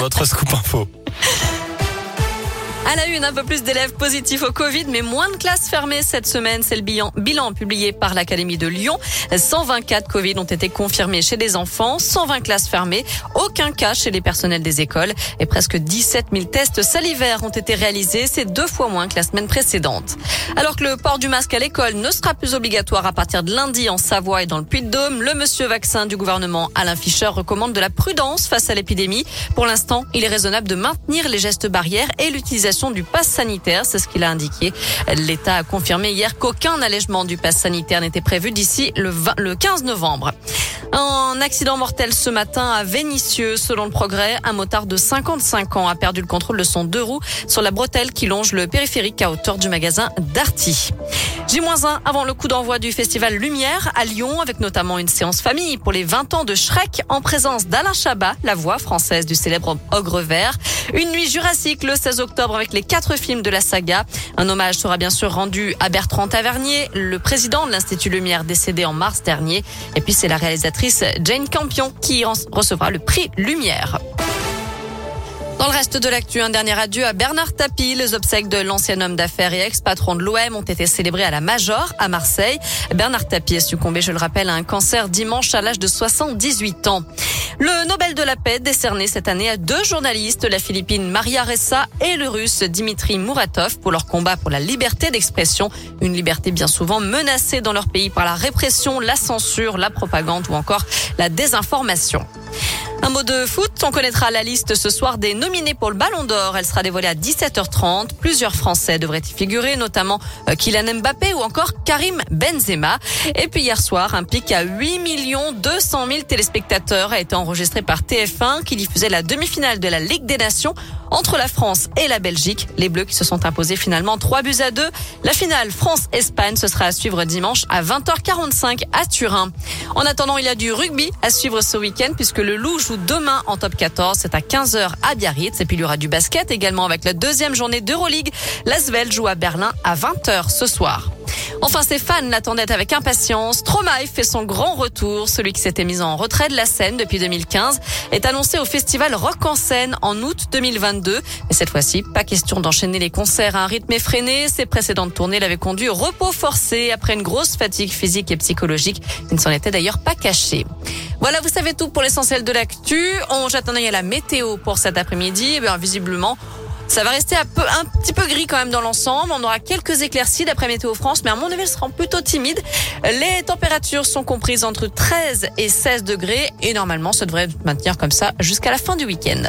votre scoop info. À la une, un peu plus d'élèves positifs au Covid, mais moins de classes fermées cette semaine. C'est le bilan, bilan publié par l'Académie de Lyon. 124 Covid ont été confirmés chez les enfants, 120 classes fermées, aucun cas chez les personnels des écoles et presque 17 000 tests salivaires ont été réalisés. C'est deux fois moins que la semaine précédente. Alors que le port du masque à l'école ne sera plus obligatoire à partir de lundi en Savoie et dans le Puy-de-Dôme, le monsieur vaccin du gouvernement Alain Fischer recommande de la prudence face à l'épidémie. Pour l'instant, il est raisonnable de maintenir les gestes barrières et l'utilisation du pass sanitaire. C'est ce qu'il a indiqué. L'État a confirmé hier qu'aucun allègement du pass sanitaire n'était prévu d'ici le, le 15 novembre. Un accident mortel ce matin à Vénissieux. Selon le progrès, un motard de 55 ans a perdu le contrôle de son deux roues sur la bretelle qui longe le périphérique à hauteur du magasin Darty. J-1 avant le coup d'envoi du festival Lumière à Lyon avec notamment une séance famille pour les 20 ans de Shrek en présence d'Alain Chabat, la voix française du célèbre Ogre Vert. Une nuit jurassique le 16 octobre avec les quatre films de la saga. Un hommage sera bien sûr rendu à Bertrand Tavernier, le président de l'Institut Lumière décédé en mars dernier. Et puis c'est la réalisatrice Jane Campion qui recevra le prix Lumière. Dans le reste de l'actu, un dernier adieu à Bernard Tapie. Les obsèques de l'ancien homme d'affaires et ex-patron de l'OM ont été célébrées à la Major, à Marseille. Bernard Tapie est succombé, je le rappelle, à un cancer dimanche à l'âge de 78 ans. Le Nobel de la paix décerné cette année à deux journalistes, la Philippine Maria Ressa et le Russe Dimitri Muratov, pour leur combat pour la liberté d'expression, une liberté bien souvent menacée dans leur pays par la répression, la censure, la propagande ou encore la désinformation. De foot, on connaîtra la liste ce soir des nominés pour le Ballon d'Or. Elle sera dévoilée à 17h30. Plusieurs Français devraient y figurer, notamment euh, Kylian Mbappé ou encore Karim Benzema. Et puis hier soir, un pic à 8 millions 200 000 téléspectateurs a été enregistré par TF1 qui diffusait la demi-finale de la Ligue des Nations entre la France et la Belgique. Les Bleus qui se sont imposés finalement 3 buts à 2. La finale France-Espagne, ce sera à suivre dimanche à 20h45 à Turin. En attendant, il y a du rugby à suivre ce week-end puisque le Loup joue demain en top 14. C'est à 15h à Biarritz. Et puis il y aura du basket également avec la deuxième journée d'Euroleague. L'Asvel joue à Berlin à 20h ce soir. Enfin, ses fans l'attendaient avec impatience. Stromae fait son grand retour. Celui qui s'était mis en retrait de la scène depuis 2015 est annoncé au festival Rock en scène en août 2022. Mais cette fois-ci, pas question d'enchaîner les concerts à un rythme effréné. Ses précédentes tournées l'avaient conduit au repos forcé après une grosse fatigue physique et psychologique. Il ne s'en était d'ailleurs pas caché. Voilà, vous savez tout pour l'essentiel de l'actu. On jette un œil à la météo pour cet après-midi. Eh bien, visiblement, ça va rester un, peu, un petit peu gris quand même dans l'ensemble. On aura quelques éclaircies d'après Météo France, mais à mon avis, elles seront plutôt timides. Les températures sont comprises entre 13 et 16 degrés et normalement, ça devrait maintenir comme ça jusqu'à la fin du week-end.